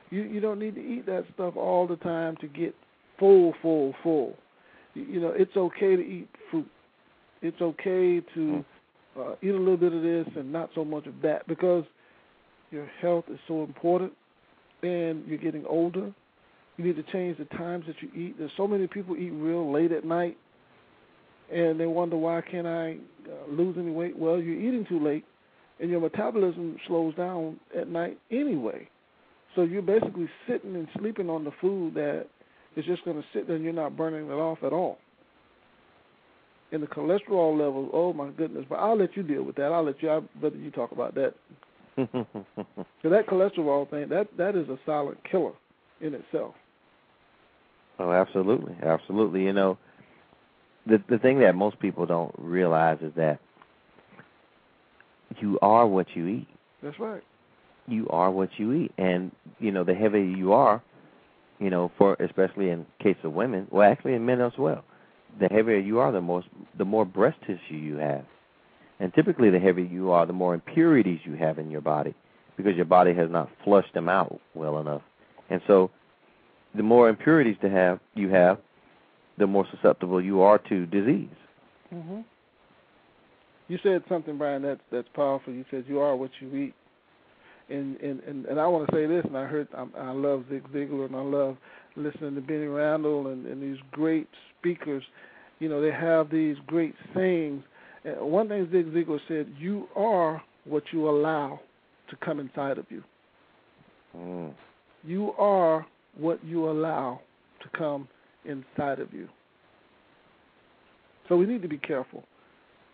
You you don't need to eat that stuff all the time to get full, full, full. You, you know, it's okay to eat fruit. It's okay to uh, eat a little bit of this and not so much of that because your health is so important, and you're getting older you need to change the times that you eat. There's so many people eat real late at night, and they wonder why can't I uh, lose any weight? Well, you're eating too late, and your metabolism slows down at night anyway. So you're basically sitting and sleeping on the food that is just going to sit there, and you're not burning it off at all. And the cholesterol level, oh my goodness! But I'll let you deal with that. I'll let you. I'd rather you talk about that. so that cholesterol thing, that that is a silent killer in itself. Oh, absolutely, absolutely. You know, the the thing that most people don't realize is that you are what you eat. That's right. You are what you eat, and you know the heavier you are, you know, for especially in case of women, well, actually in men as well, the heavier you are, the more the more breast tissue you have, and typically the heavier you are, the more impurities you have in your body, because your body has not flushed them out well enough, and so the more impurities to have you have, the more susceptible you are to disease. hmm You said something, Brian. That's that's powerful. You said you are what you eat, and and and, and I want to say this. And I heard I, I love Zig Ziglar, and I love listening to Benny Randall and, and these great speakers. You know, they have these great sayings. And one thing Zig Ziglar said: "You are what you allow to come inside of you." Mm. You are what you allow to come inside of you. So we need to be careful.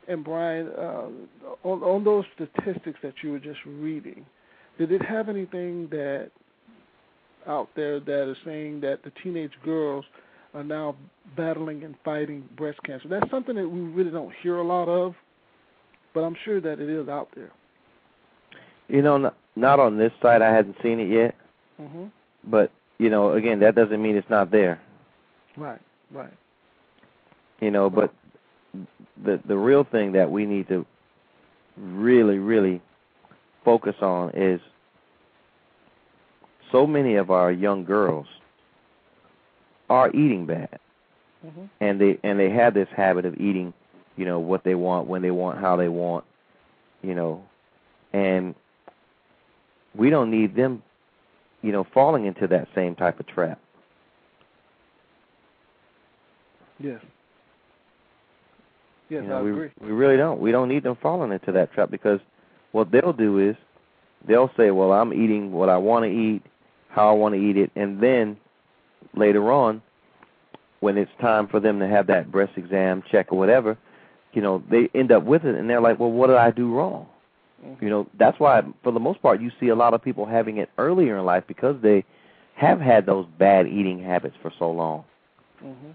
And Brian, uh, on, on those statistics that you were just reading, did it have anything that out there that is saying that the teenage girls are now battling and fighting breast cancer? That's something that we really don't hear a lot of, but I'm sure that it is out there. You know, not on this side. I hadn't seen it yet. Mm-hmm. But you know, again, that doesn't mean it's not there. Right. Right. You know, but the the real thing that we need to really, really focus on is so many of our young girls are eating bad, mm-hmm. and they and they have this habit of eating, you know, what they want, when they want, how they want, you know, and we don't need them, you know, falling into that same type of trap. Yes. Yes, you know, I we, agree. We really don't. We don't need them falling into that trap because what they'll do is they'll say, "Well, I'm eating what I want to eat, how I want to eat it," and then later on, when it's time for them to have that breast exam check or whatever, you know, they end up with it, and they're like, "Well, what did I do wrong?" Mm-hmm. You know, that's why, for the most part, you see a lot of people having it earlier in life because they have had those bad eating habits for so long. Mm-hmm.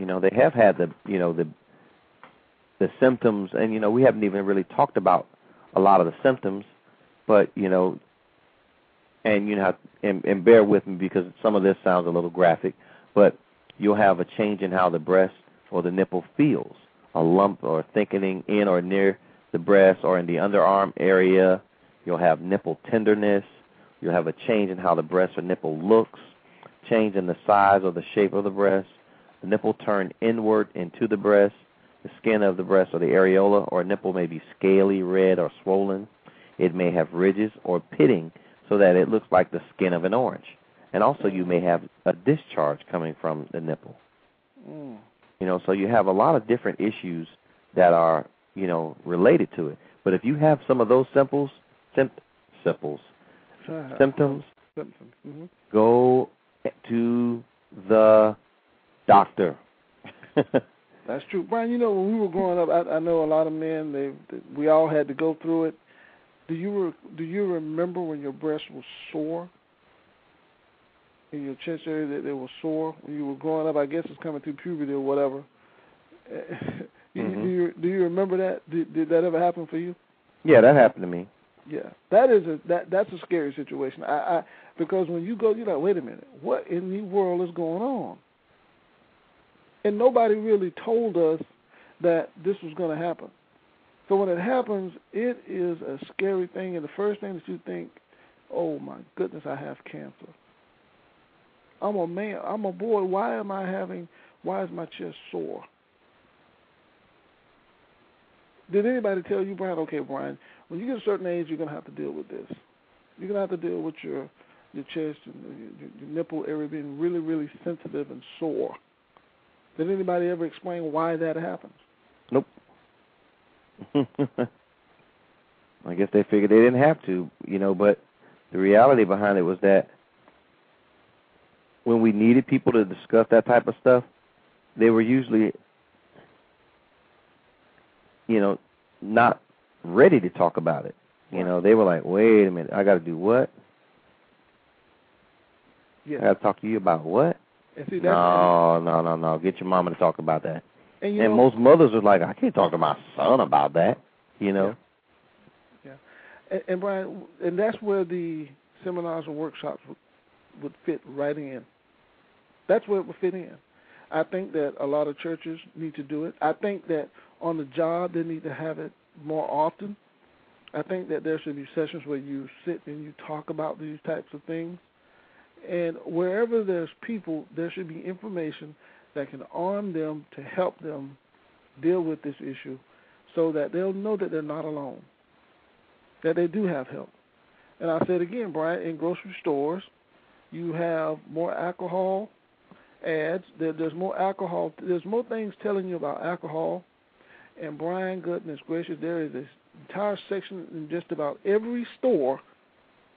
You know, they have had the, you know, the the symptoms, and you know, we haven't even really talked about a lot of the symptoms, but you know, and you know, and, and bear with me because some of this sounds a little graphic, but you'll have a change in how the breast or the nipple feels, a lump or thickening in or near the breast or in the underarm area. You'll have nipple tenderness. You'll have a change in how the breast or nipple looks, change in the size or the shape of the breast. The nipple turn inward into the breast. The skin of the breast or the areola or nipple may be scaly, red, or swollen. It may have ridges or pitting so that it looks like the skin of an orange. And also, you may have a discharge coming from the nipple. Mm. You know, so you have a lot of different issues that are, you know, related to it. But if you have some of those simples, sim- simples, symptoms, symptoms. Mm-hmm. go to the doctor. That's true, Brian. You know, when we were growing up, I, I know a lot of men. They, they, we all had to go through it. Do you re, do you remember when your breast was sore in your chest area that they were sore when you were growing up? I guess it's coming through puberty or whatever. Mhm. Do you do you remember that? Did, did that ever happen for you? yeah, that happened to me. Yeah, that is a that that's a scary situation. I, I because when you go, you're like, wait a minute, what in the world is going on? And nobody really told us that this was going to happen. So when it happens, it is a scary thing, and the first thing that you think, oh my goodness, I have cancer. I'm a man. I'm a boy. Why am I having? Why is my chest sore? Did anybody tell you, Brian? Okay, Brian, when you get a certain age, you're gonna have to deal with this. You're gonna have to deal with your your chest and your, your nipple area being really, really sensitive and sore. Did anybody ever explain why that happens? I guess they figured they didn't have to, you know, but the reality behind it was that when we needed people to discuss that type of stuff, they were usually you know, not ready to talk about it. You know, they were like, "Wait a minute, I got to do what? Yeah. I got to talk to you about what? And see, that's, No, no, no, no. Get your mama to talk about that." And, you and know, most mothers are like, "I can't talk to my son about that." You know. And, and Brian, and that's where the seminars and workshops would, would fit right in. That's where it would fit in. I think that a lot of churches need to do it. I think that on the job they need to have it more often. I think that there should be sessions where you sit and you talk about these types of things. And wherever there's people, there should be information that can arm them to help them deal with this issue so that they'll know that they're not alone, that they do have help. And I said again, Brian, in grocery stores, you have more alcohol ads. There's more alcohol. There's more things telling you about alcohol. And Brian, goodness gracious, there is this entire section in just about every store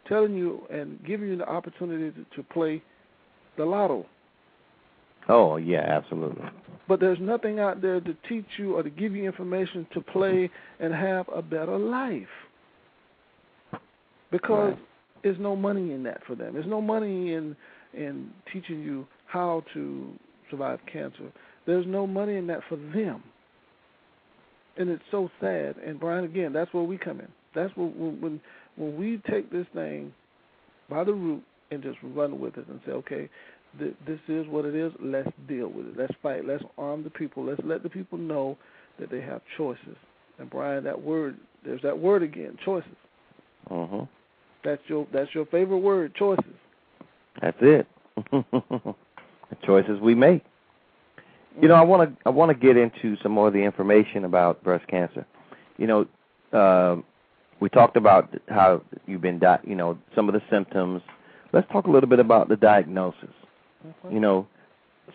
telling you and giving you the opportunity to, to play the lotto. Oh yeah, absolutely. But there's nothing out there to teach you or to give you information to play and have a better life. Because Right. there's no money in that for them. There's no money in in teaching you how to survive cancer. There's no money in that for them. And it's so sad. And Brian, again, that's where we come in. That's when when when we take this thing by the root and just run with it and say, okay, th- this is what it is. Let's deal with it. Let's fight. Let's arm the people. Let's let the people know that they have choices. And Brian, that word, there's that word again, choices. Mhm. That's your that's your favorite word, choices. That's it. the choices we make. You know, I want to I want to get into some more of the information about breast cancer. You know, uh, we talked about how you've been, di- you know, some of the symptoms. Let's talk a little bit about the diagnosis. You know,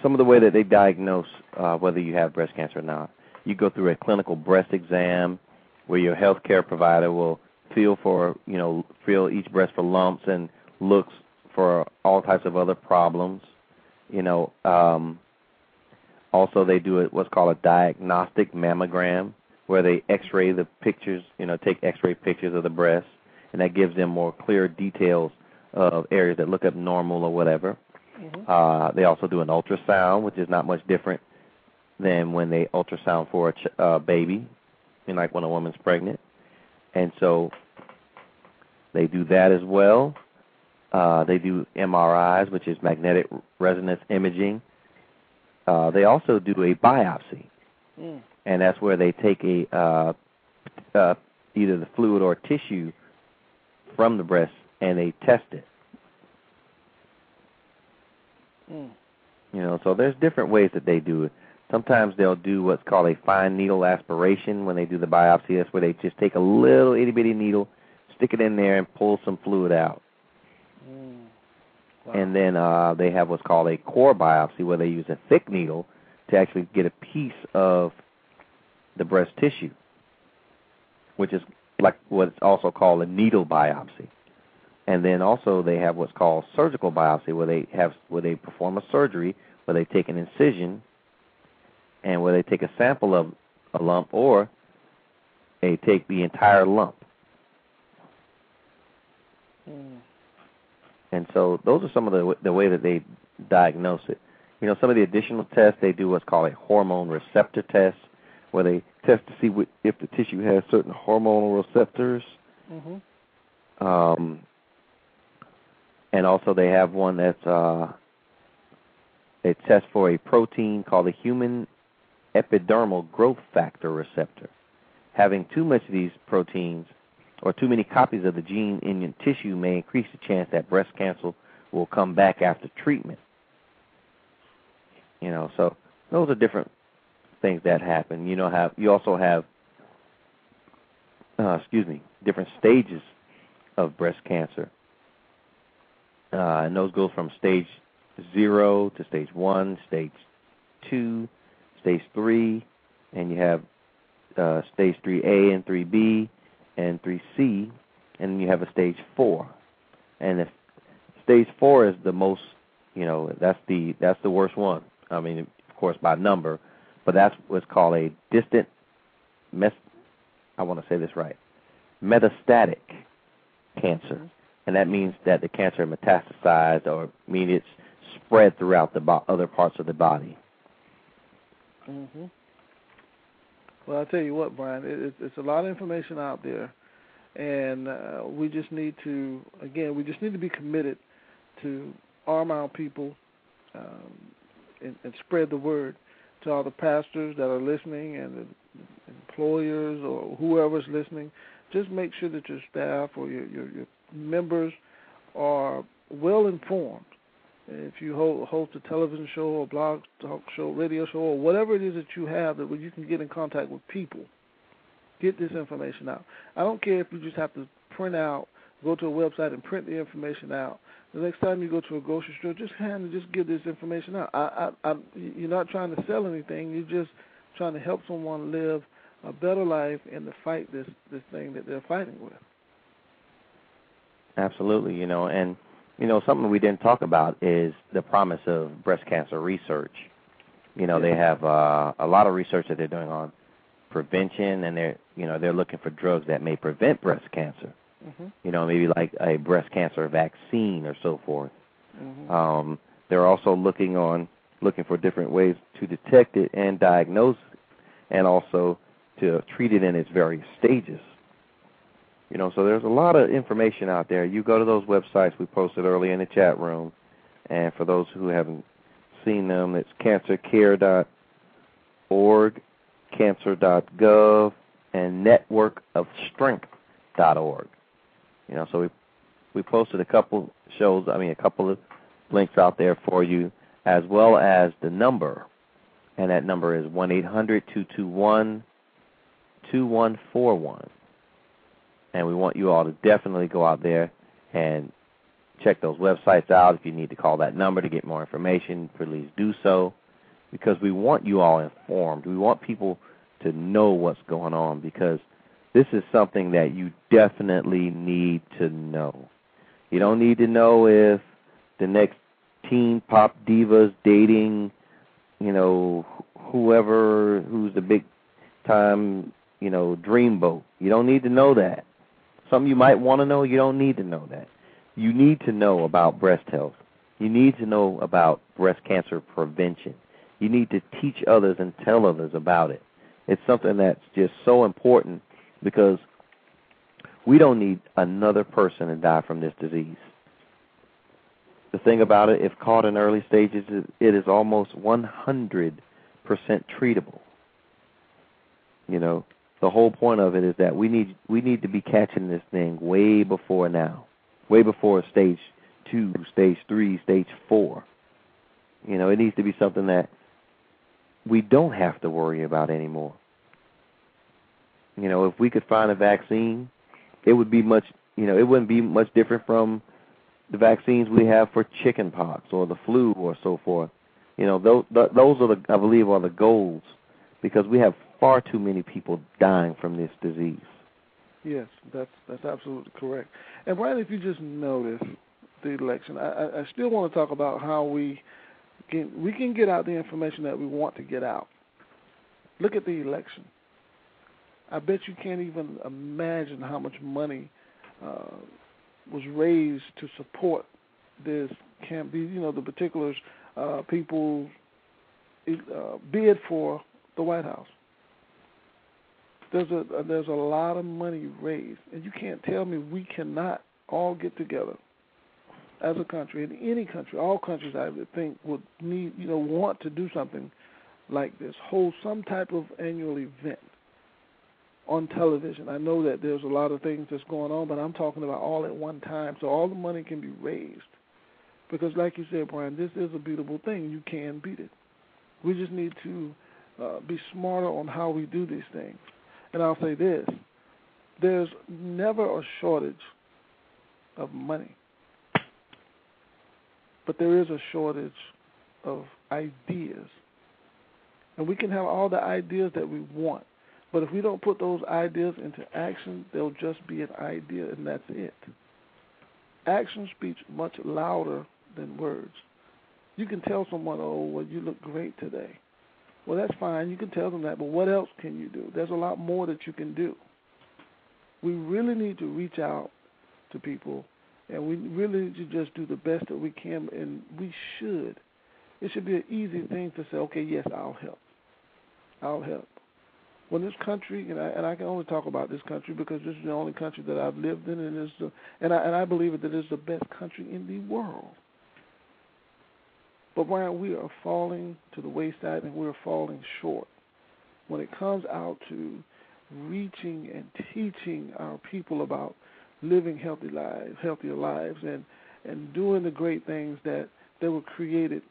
some of the way that they diagnose uh, whether you have breast cancer or not. You go through a clinical breast exam where your health care provider will feel for, you know, feel each breast for lumps and looks for all types of other problems. You know, um, also they do a, what's called a diagnostic mammogram where they x-ray the pictures, you know, take x-ray pictures of the breast and that gives them more clear details of areas that look abnormal or whatever. Mhm. Uh, they also do an ultrasound, which is not much different than when they ultrasound for a ch- uh, baby, you know, like when a woman's pregnant. And so they do that as well. Uh, they do MRIs, which is magnetic resonance imaging. Uh, they also do a biopsy, Mm. and that's where they take a uh, uh, either the fluid or tissue from the breast and they test it. Mm. You know, so there's different ways that they do it. Sometimes they'll do what's called a fine needle aspiration when they do the biopsy. That's where they just take a little itty bitty needle, stick it in there, and pull some fluid out. Mm. Wow. And then uh, they have what's called a core biopsy, where they use a thick needle to actually get a piece of the breast tissue, which is like what's also called a needle biopsy. And then also they have what's called surgical biopsy, where they have where they perform a surgery, where they take an incision, and where they take a sample of a lump, or they take the entire lump. Mm. And so those are some of the the way that they diagnose it. You know, some of the additional tests they do what's called a hormone receptor test, where they test to see what, if the tissue has certain hormonal receptors. Mhm. Um, and also they have one that's uh, they test for a protein called the human epidermal growth factor receptor. Having too much of these proteins or too many copies of the gene in your tissue may increase the chance that breast cancer will come back after treatment. You know, so those are different things that happen. You know, have you also have, uh, excuse me, different stages of breast cancer, and those go from stage zero to stage one, stage two, stage three, and you have uh, stage three A and three B and three C, and then you have a stage four. And if stage four is the most, you know, that's the that's the worst one. I mean, of course, by number, but that's what's called a distant, mes- I want to say this right, metastatic cancer, and that means that the cancer metastasized or mean it's spread throughout the bo- other parts of the body. Mhm. Well, I tell you what, Brian, it, it's, it's a lot of information out there, and uh, we just need to, again, we just need to be committed to arm our people um, and, and spread the word to all the pastors that are listening and the employers or whoever's listening. Just make sure that your staff or your your, your members are well informed if you host a television show or blog talk show, radio show, or whatever it is that you have that where you can get in contact with people, get this information out. I don't care if you just have to print out, go to a website and print the information out. The next time you go to a grocery store, just hand and just give this information out. I, I, I, you're not trying to sell anything. You're just trying to help someone live a better life and to fight this this thing that they're fighting with. Absolutely, you know, and you know, something we didn't talk about is the promise of breast cancer research. You know, they have uh, a lot of research that they're doing on prevention, and they're you know they're looking for drugs that may prevent breast cancer. Mm-hmm. You know, maybe like a breast cancer vaccine or so forth. Mm-hmm. Um, they're also looking on looking for different ways to detect it and diagnose, it, and also to treat it in its various stages. You know, so there's a lot of information out there. You go to those websites we posted earlier in the chat room, and for those who haven't seen them, it's cancercare.org, cancer.gov, and networkofstrength.org. You know, so we we posted a couple shows, I mean a couple of links out there for you, as well as the number, and that number is one eight hundred two two one two one four one and we want you all to definitely go out there and check those websites out. If you need to call that number to get more information, please do so because we want you all informed. We want people to know what's going on because this is something that you definitely need to know. You don't need to know if the next teen pop divas dating, you know, whoever who's the big time, you know, dreamboat. You don't need to know that. Some you might want to know, you don't need to know that. You need to know about breast health. You need to know about breast cancer prevention. You need to teach others and tell others about it. It's something that's just so important because we don't need another person to die from this disease. The thing about it, if caught in early stages, it is almost 100% treatable. You know, the whole point of it is that we need we need to be catching this thing way before now, way before stage two, stage three, stage four. You know, it needs to be something that we don't have to worry about anymore. You know, if we could find a vaccine, it would be much. You know, it wouldn't be much different from the vaccines we have for chicken pox or the flu or so forth. You know, those those are the I believe are the goals because we have far too many people dying from this disease. Yes, that's that's absolutely correct. And Brian, if you just notice the election, I, I still want to talk about how we can we can get out the information that we want to get out. Look at the election. I bet you can't even imagine how much money uh, was raised to support this can't be you know the particulars uh, people uh, bid for the White House there's a there's a lot of money raised, and you can't tell me we cannot all get together as a country in any country. All countries, I would think, would need you know want to do something like this, hold some type of annual event on television. I know that there's a lot of things that's going on, but I'm talking about all at one time, so all the money can be raised. Because, like you said, Brian, this is a beatable thing. You can beat it. We just need to uh, be smarter on how we do these things. And I'll say this there's never a shortage of money, but there is a shortage of ideas. And we can have all the ideas that we want, but if we don't put those ideas into action, they'll just be an idea, and that's it. Action speaks much louder than words. You can tell someone, oh, well, you look great today. Well, that's fine. You can tell them that, but what else can you do? There's a lot more that you can do. We really need to reach out to people, and we really need to just do the best that we can, and we should. It should be an easy thing to say, okay, yes, I'll help. I'll help. When this country, and I, and I can only talk about this country because this is the only country that I've lived in, and is the, and I and I believe that it's the best country in the world. But Brian, we are falling to the wayside and we're falling short when it comes out to reaching and teaching our people about living healthy lives, healthier lives, and and doing the great things that they were created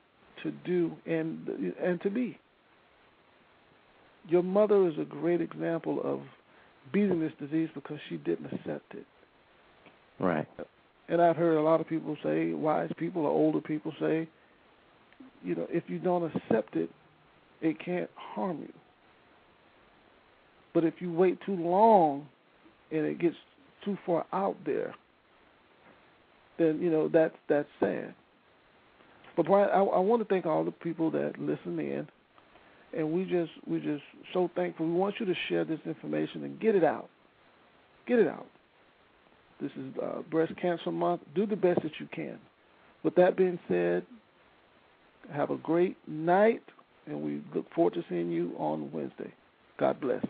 to do and and to be. Your mother is a great example of beating this disease because she didn't accept it. Right. And I've heard a lot of people say, wise people or older people say, you know, if you don't accept it, it can't harm you. But if you wait too long and it gets too far out there, then you know that's that's sad. But Brian, I, I want to thank all the people that listen in, and we just we just so thankful. We want you to share this information and get it out. Get it out. This is uh, Breast Cancer Month. Do the best that you can. With that being said, have a great night, and we look forward to seeing you on Wednesday. God bless.